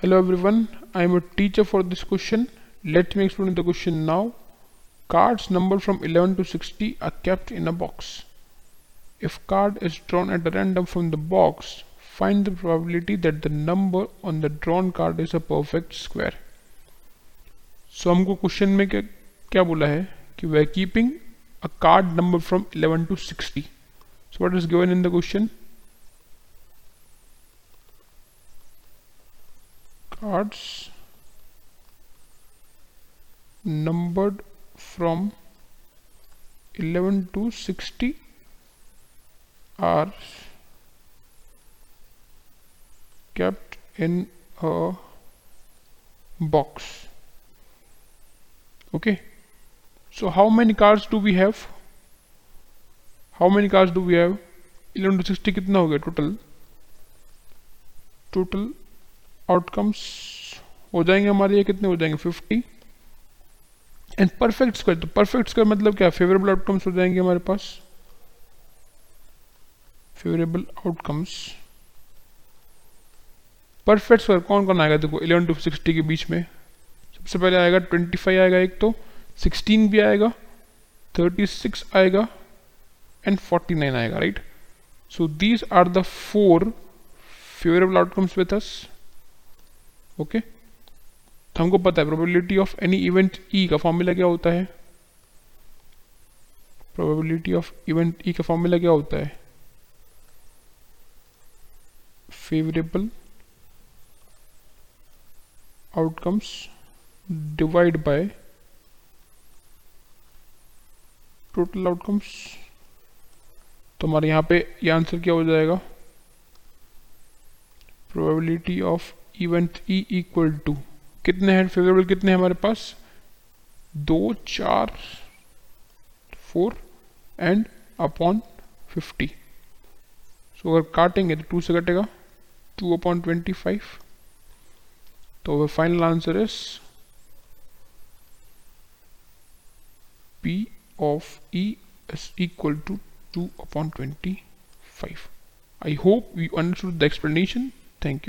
Hello everyone I am a teacher for this question let me explain the question now cards number from 11 to 60 are kept in a box if card is drawn at random from the box find the probability that the number on the drawn card is a perfect square so हमको question में क्या क्या बोला है? कि we keeping a card number from 11 to 60 so what is given in the question cards numbered from 11 to 60 are kept in a box okay so how many cards do we have how many cards do we have 11 to 60 कितना हो गया total total outcomes हो जाएँगे हमारे, ये कितने हो जाएँगे? फिफ्टी एंड परफेक्ट स्क्वायर तो परफेक्ट स्क्वायर मतलब क्या? फेवरेबल आउटकम्स हो जाएँगे हमारे पास। फेवरेबल आउटकम्स परफेक्ट स्क्वायर कौन कौन आएगा? देखो इलेवन टू सिक्सटी के बीच में। सबसे पहले आएगा ट्वेंटी फाइव आएगा एक तो सिक्सटीन भी आएगा थर्टी सिक्स आएगा एंड फोर्टी नाइन आएगा right so these are the four favourable outcomes with us okay तो हमको पता है probability of any event E का फॉर्मूला क्या होता है? प्रोबेबिलिटी ऑफ़ इवेंट ई का फॉर्मूला क्या होता है? Favourable outcomes divide by total outcomes तो हमारे यहाँ पे ये आंसर क्या हो जाएगा? Probability of event E equal to कितने हैं फेवरेबल कितने हैं हमारे पास? दो, चार four and upon fifty so अगर काटेंगे तो टू से कटेगा टू अपॉन ट्वेंटी फाइव तो वह final answer is P of E is equal to two upon twenty five I hope you understood the explanation thank